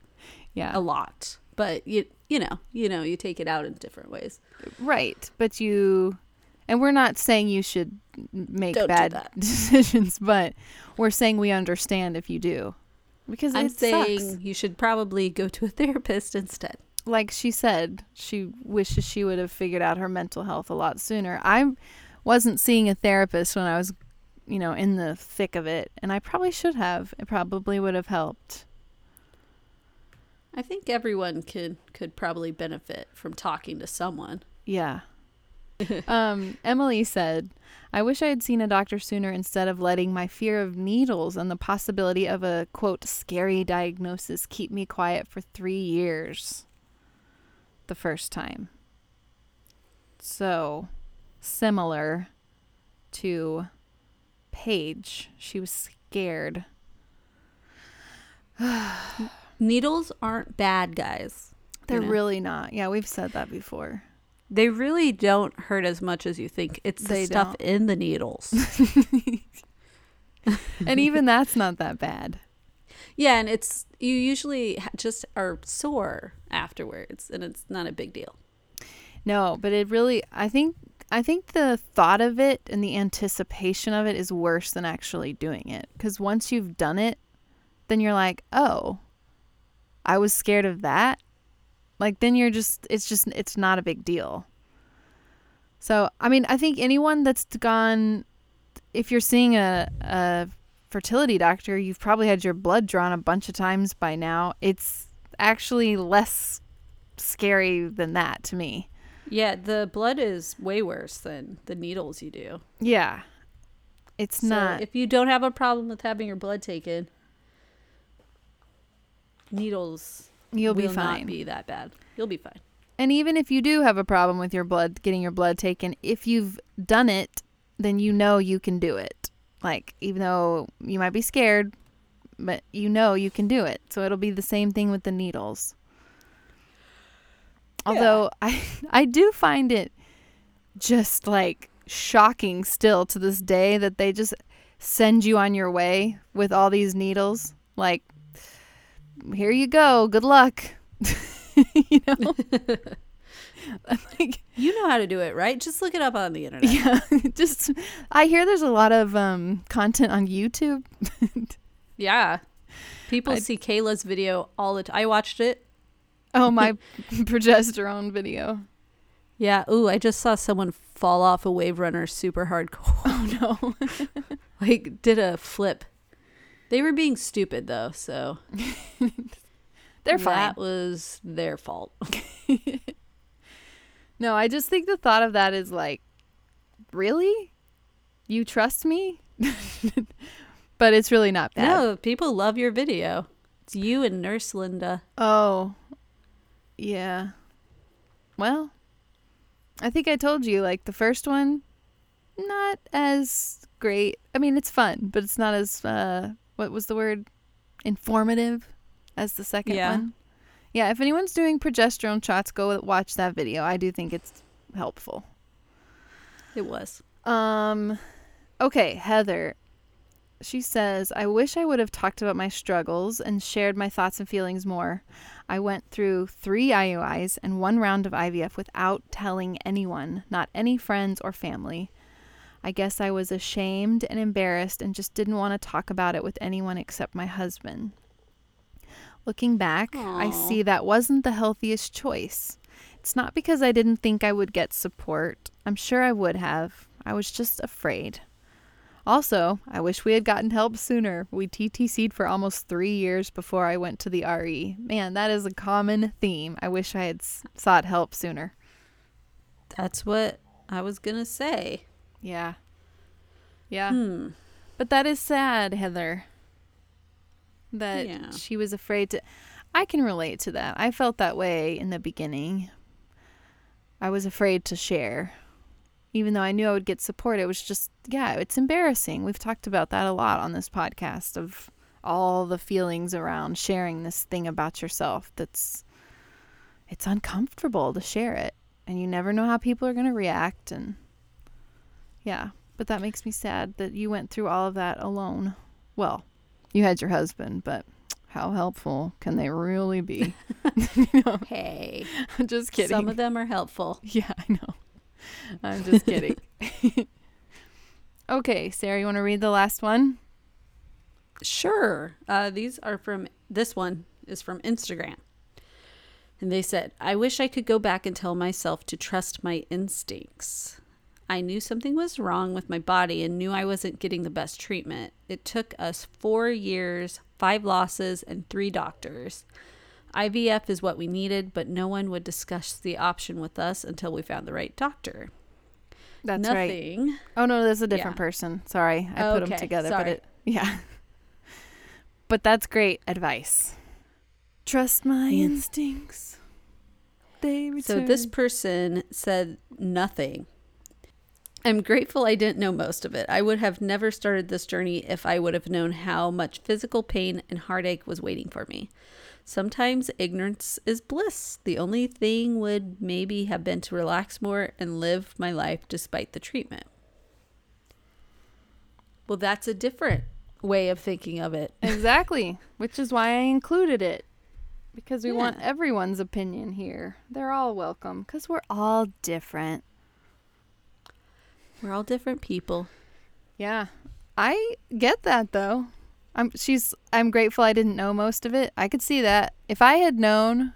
Yeah. a lot, but you you know, you know, you take it out in different ways. Right. But you and we're not saying you should make Don't bad decisions, but we're saying we understand if you do. Because I'm saying sucks. you should probably go to a therapist instead. like she said, she wishes she would have figured out her mental health a lot sooner. I wasn't seeing a therapist when I was, you know, in the thick of it, and I probably should have. It probably would have helped. I think everyone could could probably benefit from talking to someone. Yeah. um, Emily said, I wish I had seen a doctor sooner instead of letting my fear of needles and the possibility of a quote scary diagnosis keep me quiet for three years. the first time. So, similar to Paige, she was scared. Needles aren't bad, guys. They're know? really not. Yeah, we've said that before. They really don't hurt as much as you think. It's the stuff don't. in the needles. and even that's not that bad. yeah, and it's you usually just are sore afterwards, and it's not a big deal. No, but it really I think I think the thought of it and the anticipation of it is worse than actually doing it cuz once you've done it then you're like, "Oh, I was scared of that." Like then you're just it's just it's not a big deal. So, I mean, I think anyone that's gone if you're seeing a a fertility doctor, you've probably had your blood drawn a bunch of times by now. It's actually less scary than that to me. Yeah, the blood is way worse than the needles you do. Yeah. It's So not. if you don't have a problem with having your blood taken, needles You'll be will fine. not be that bad. You'll be fine. and even if you do have a problem with your blood, getting your blood taken, if you've done it, then you know you can do it. Like, even though you might be scared, but you know you can do it. So it'll be the same thing with the needles. Although I I do find it just like shocking still to this day that they just send you on your way with all these needles. Like here you go. Good luck. you know? Like, You know how to do it, right? Just look it up on the internet. yeah, just I hear there's a lot of um content on YouTube. Yeah. People I- see Kaela's video all the time. I watched it. Oh, my progesterone video. Yeah. Ooh, I just saw someone fall off a wave runner super hardcore. Oh no. like, did a flip. They were being stupid, though, so. They're fine. That was their fault. No, I just think the thought of that is like, really? You trust me? but it's really not bad. No, people love your video. It's you and Nurse Linda. Oh, yeah. Well, I think I told you, like, the first one, not as great. I mean, it's fun, but it's not as, uh, what was the word? Informative as the second Yeah. one. Yeah, if anyone's doing progesterone shots, go watch that video. I do think it's helpful. It was. Um, okay, Heather. She says, I wish I would have talked about my struggles and shared my thoughts and feelings more. I went through three IUIs and one round of IVF without telling anyone, not any friends or family. I guess I was ashamed and embarrassed and just didn't want to talk about it with anyone except my husband. Looking back, I see that wasn't the healthiest choice. It's not because I didn't think I would get support. I'm sure I would have. I was just afraid. Also, I wish we had gotten help sooner. We TTC'd for almost three years before I went to the RE. Man, that is a common theme. I wish I had sought help sooner. That's what I was going to say. Yeah. Yeah. Hmm. But that is sad, Heather. That Yeah. she was afraid to. I can relate to that. I felt that way in the beginning. I was afraid to share. Even though I knew I would get support, it was just, yeah, it's embarrassing. We've talked about that a lot on this podcast of all the feelings around sharing this thing about yourself that's it's uncomfortable to share it and you never know how people are going to react and yeah but that makes me sad that you went through all of that alone well you had your husband but how helpful can they really be you know, Hey. i'm just kidding Some of them are helpful. yeah i know i'm just kidding okay sarah you want to read the last one Sure. Uh, these are from this one is from Instagram. And they said, I wish I could go back and tell myself to trust my instincts. I knew something was wrong with my body and knew I wasn't getting the best treatment. It took us four years, five losses, and three doctors. IVF is what we needed, but no one would discuss the option with us until we found the right doctor. that's right Nothing. oh no that's a different Yeah. person sorry i put them Okay, together but it yeah but that's great advice trust my Mm. instincts They So this person said nothing. I'm grateful I didn't know most of it. I would have never started this journey if I would have known how much physical pain and heartache was waiting for me. Sometimes ignorance is bliss. The only thing would maybe have been to relax more and live my life despite the treatment. Well, that's a different way of thinking of it. exactly, which is why I included it. Because we want everyone's opinion here. They're all welcome because we're all different. We're all different people. Yeah. I get that though. I'm she's I'm grateful I didn't know most of it. I could see that. If I had known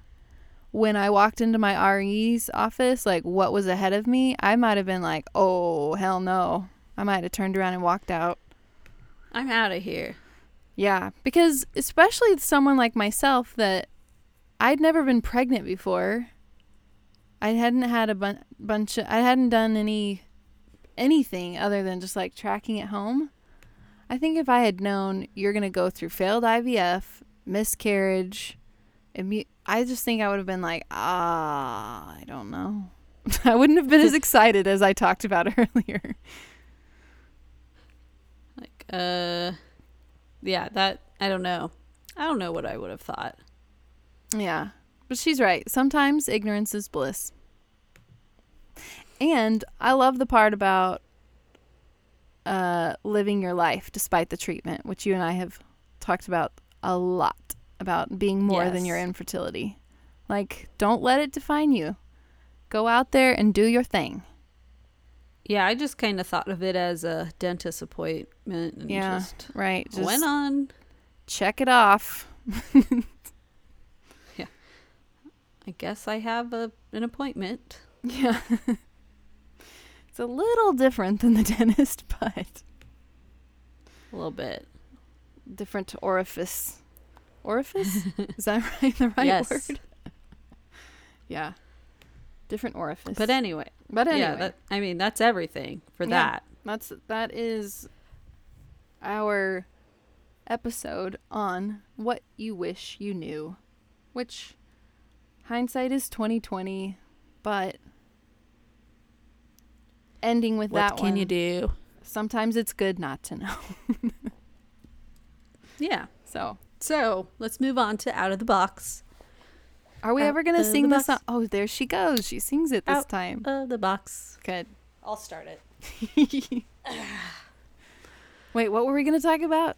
when I walked into my RE's office like what was ahead of me, I might have been like, "Oh, hell no." I might have turned around and walked out. I'm out of here. Yeah, because especially someone like myself that I'd never been pregnant before. I hadn't had a bun- bunch of I hadn't done any anything other than just like tracking at home. I think if I had known you're going to go through failed IVF, miscarriage, immu- I just think I would have been like, "Ah, I don't know." I wouldn't have been as excited as I talked about earlier. Like, uh, yeah, that, I don't know. I don't know what I would have thought. Yeah. But she's right. Sometimes ignorance is bliss. And I love the part about uh, living your life despite the treatment, which you and I have talked about a lot about being more than your infertility. Like, don't let it define you. Go out there and do your thing. Yeah, I just kind of thought of it as a dentist appointment and Yeah, just Right. Just went on. check it off. Yeah, I guess I have a an appointment. Yeah. a little different than the dentist, but A little bit. different orifice. Orifice? Is that right? The right Yes. word? yeah. Different orifice. But anyway, but anyway, yeah, that, I mean that's everything for Yeah. that. that's that is our episode on what you wish you knew, which hindsight is twenty twenty, but ending with What that can one. you do? Sometimes it's good not to know. Yeah. So, So let's move on to out of the box. are we Out ever gonna sing the this song? Oh, there she goes. She sings it this Out. time. Uh, the box. Good. I'll start it. Wait, what were we gonna talk about?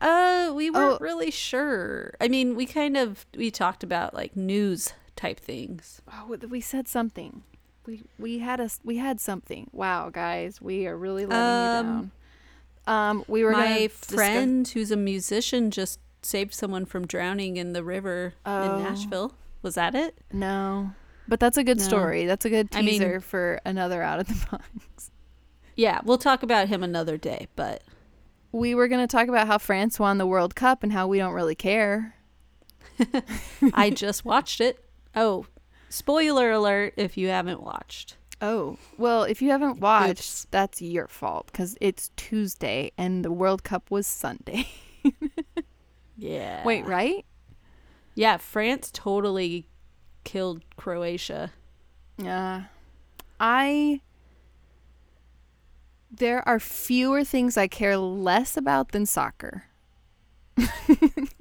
Uh, we weren't Oh. really sure. I mean, we kind of we talked about like news type things. Oh, we said something. We we had us we had something. Wow, guys, we are really letting you Um, down. Um, we were My discuss- friend, who's a musician, just saved someone from drowning in the river Oh. in Nashville. Was that it? no, but that's a good No. story. That's a good I mean- teaser for another out of the box. Yeah, we'll talk about him another day. But We were gonna talk about how France won the World Cup and how we don't really care. I just watched it. Oh, spoiler alert! If you haven't watched, Oh, well, if you haven't watched, Oops. that's your fault because it's Tuesday and the World Cup was Sunday. yeah. Wait, right? Yeah, France totally killed Croatia. Yeah. I there are fewer things I care less about than soccer.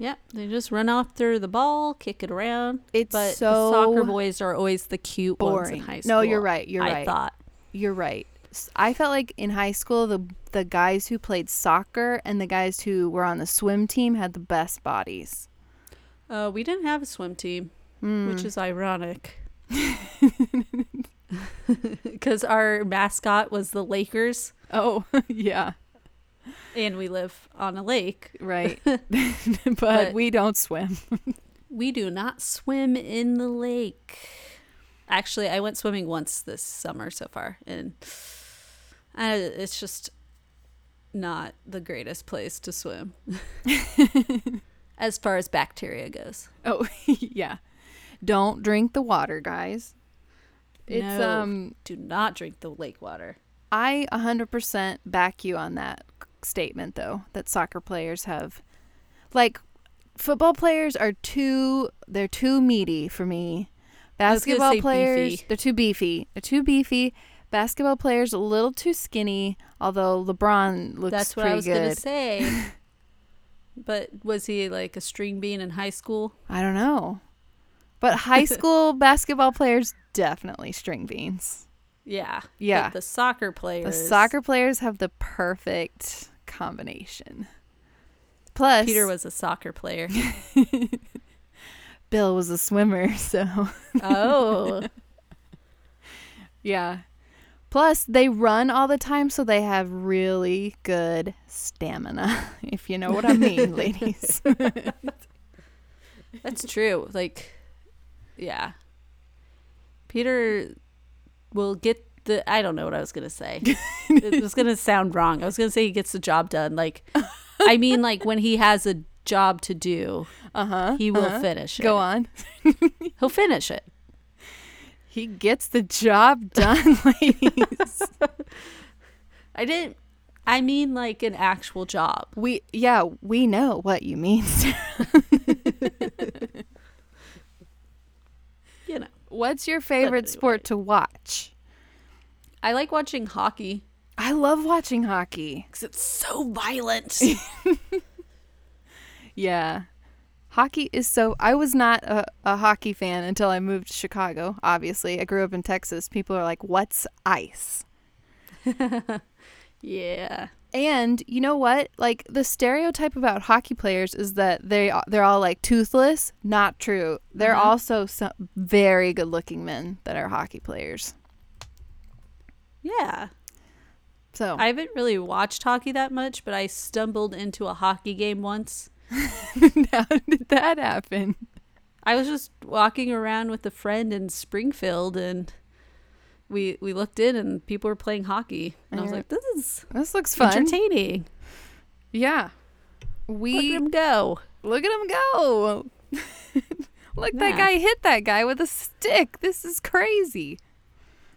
Yep, they just run after the ball, kick it around. It's But so soccer boys are always the cute ones boring. in high school. No, you're right. You're I right. thought. You're right. I felt like in high school the the guys who played soccer and the guys who were on the swim team had the best bodies. Uh, we didn't have a swim team, Mm. which is ironic. Because our mascot was the Lakers, oh, yeah. And we live on a lake. Right. but, But- we don't swim. We do not swim in the lake. Actually, I went swimming once this summer so far, and I, it's just not the greatest place to swim as far as bacteria goes. Oh, yeah. Don't drink the water, guys. It's No. um Do not drink the lake water. I 100% back you on that statement though that soccer players have like football players are too they're too meaty for me. Basketball players beefy. they're too beefy. They're too beefy. Basketball players a little too skinny, although LeBron looks That's what I was good. gonna say. but was he like a string bean in high school? I don't know. But high school basketball players definitely string beans. Yeah. Yeah. But the soccer players. The soccer players have the perfect combination. Plus Peter was a soccer player. Bill was a swimmer, so oh. yeah. Plus they run all the time so they have really good stamina, if you know what I mean, ladies. That's true. Like, yeah. Peter will get the. I don't know what I was gonna say. it was gonna sound wrong. I was gonna say he gets the job done. Like, I mean, like when he has a job to do, Uh-huh. he will uh-huh. finish it. Go on. He'll finish it. He gets the job done, ladies. I didn't. I mean, like an actual job. we yeah, we know what you mean. Sarah. You know, What's your favorite anyway. sport to watch? I like watching hockey I love watching hockey. because it's so violent. Yeah. Hockey is so. I was not a, a hockey fan until I moved to Chicago, obviously. I grew up in Texas. People are like, what's ice? yeah. And you know what? Like the stereotype about hockey players is that they they're all like toothless. Not true. They're Uh-huh. also some very good-looking men that are hockey players. Yeah. So I haven't really watched hockey that much, but I stumbled into a hockey game once. how did that happen? I was just walking around with a friend in Springfield and we we looked in and people were playing hockey. And I was like, this is This looks fun. entertaining. Yeah. Look We at him go. Look at him go. Look, that guy hit that guy with a stick. This is crazy.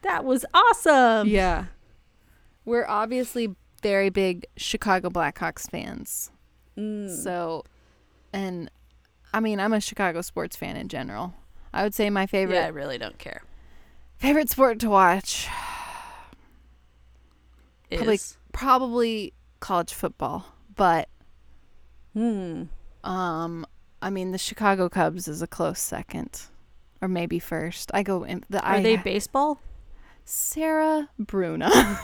That was awesome. yeah. We're obviously very big Chicago Blackhawks fans. Mm. So, and I mean, I'm a Chicago sports fan in general. I would say my favorite yeah, I really don't care. Favorite sport to watch Probably- Is probably college football, but hmm. um I mean, the Chicago Cubs is a close second or maybe first. I go in the Are I they baseball? Sarah Bruna.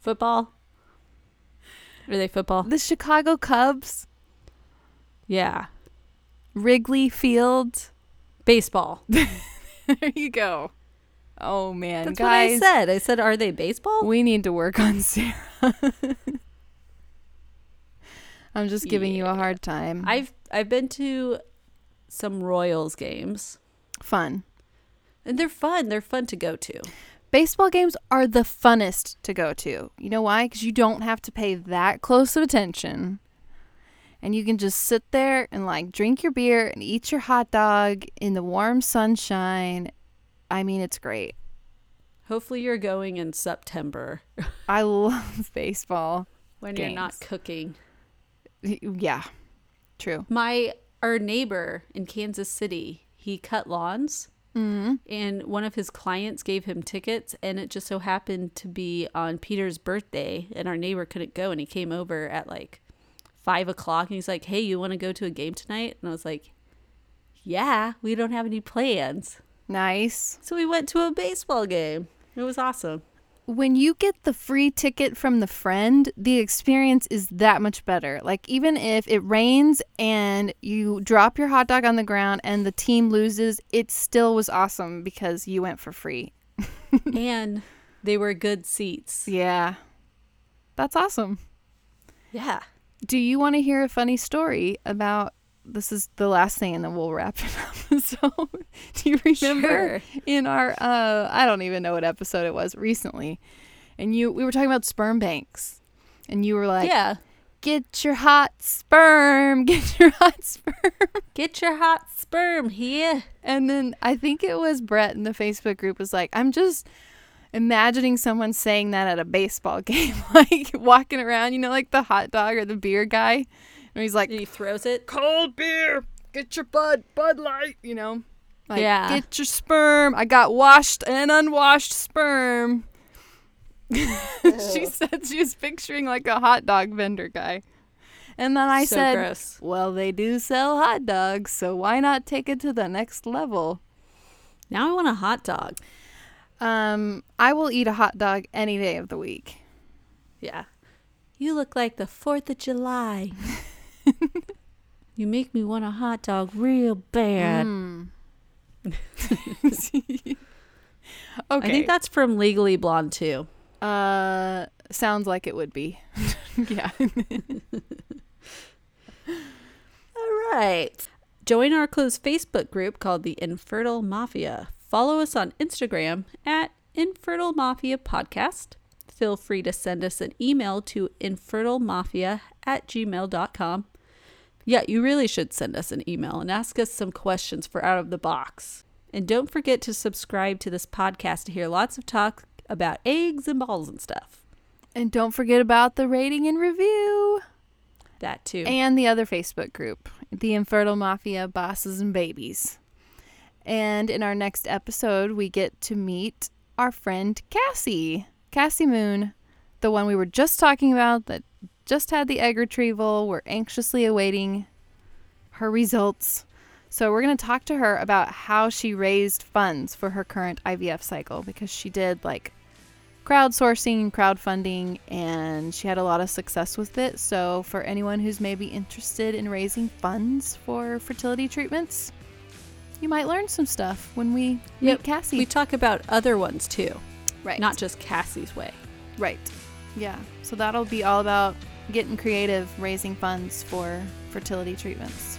Football? Are they football? the Chicago Cubs, Yeah. Wrigley Field. Baseball. there you go. Oh man, That's guys, what I said. I said, are they baseball? we need to work on Sarah. I'm just giving you a hard time. I've I've been to some Royals games. Fun. And they're fun. They're fun to go to. Baseball games are the funnest to go to. You know why? Because you don't have to pay that close of attention. And you can just sit there and like drink your beer and eat your hot dog in the warm sunshine. I mean, it's great. Hopefully you're going in September I love baseball. when you're not cooking. Yeah, true. My our neighbor in Kansas City, he cut lawns Mm-hmm. and one of his clients gave him tickets and it just so happened to be on Peter's birthday and our neighbor couldn't go and he came over at like five o'clock and he's like, Hey, you wanna go to a game tonight? And I was like, Yeah, we don't have any plans. Nice. So we went to a baseball game. It was awesome. When you get the free ticket from the friend, the experience is that much better. Like, even if it rains and you drop your hot dog on the ground and the team loses, it still was awesome because you went for free. and they were good seats. Yeah. That's awesome. Yeah. Do you want to hear a funny story about this is the last thing and then we'll wrap it up. so, do you remember Sure. in our uh I don't even know what episode it was recently. And you we were talking about sperm banks. And you were like, yeah. "Get your hot sperm, get your hot sperm." Get your hot sperm here. And then I think it was Brett in the Facebook group was like, "I'm just imagining someone saying that at a baseball game, like walking around, you know, like the hot dog or the beer guy, And he's like, And he throws it. cold beer. Get your Bud, Bud Light, you know. Like, Yeah. Get your sperm. I got washed and unwashed sperm. she said she was picturing like a hot dog vendor guy. And then I so said, gross. well, they do sell hot dogs, so why not take it to the next level? Now I want a hot dog. Um, I will eat a hot dog any day of the week. Yeah. You look like the 4th of July. you make me want a hot dog real bad. Mm. okay. I think that's from Legally Blonde too. uh sounds like it would be. yeah. All right. Join our closed Facebook group called the Infertile Mafia. Follow us on Instagram at Infertile Mafia Podcast. Feel free to send us an email to infertilemafia at gmail.com. Yeah, you really should send us an email and ask us some questions for Out of the Box. And don't forget to subscribe to this podcast to hear lots of talk about eggs and balls and stuff. And don't forget about the rating and review That too. and the other Facebook group, the Infertile Mafia Bosses and Babies. And in our next episode, we get to meet our friend Cassie, Cassie Moon, the one we were just talking about that just had the egg retrieval. We're anxiously awaiting her results. So we're going to talk to her about how she raised funds for her current IVF cycle because she did like crowdsourcing, crowdfunding, and she had a lot of success with it. So, for anyone who's maybe interested in raising funds for fertility treatments, you might learn some stuff when we meet Cassie. we talk about other ones too, right. not just Cassie's way. right. Yeah. So that'll be all about getting creative, raising funds for fertility treatments.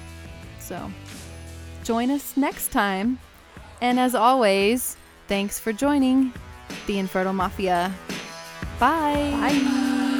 So, join us next time. And as always, thanks for joining the Infertile Mafia. Bye. Bye.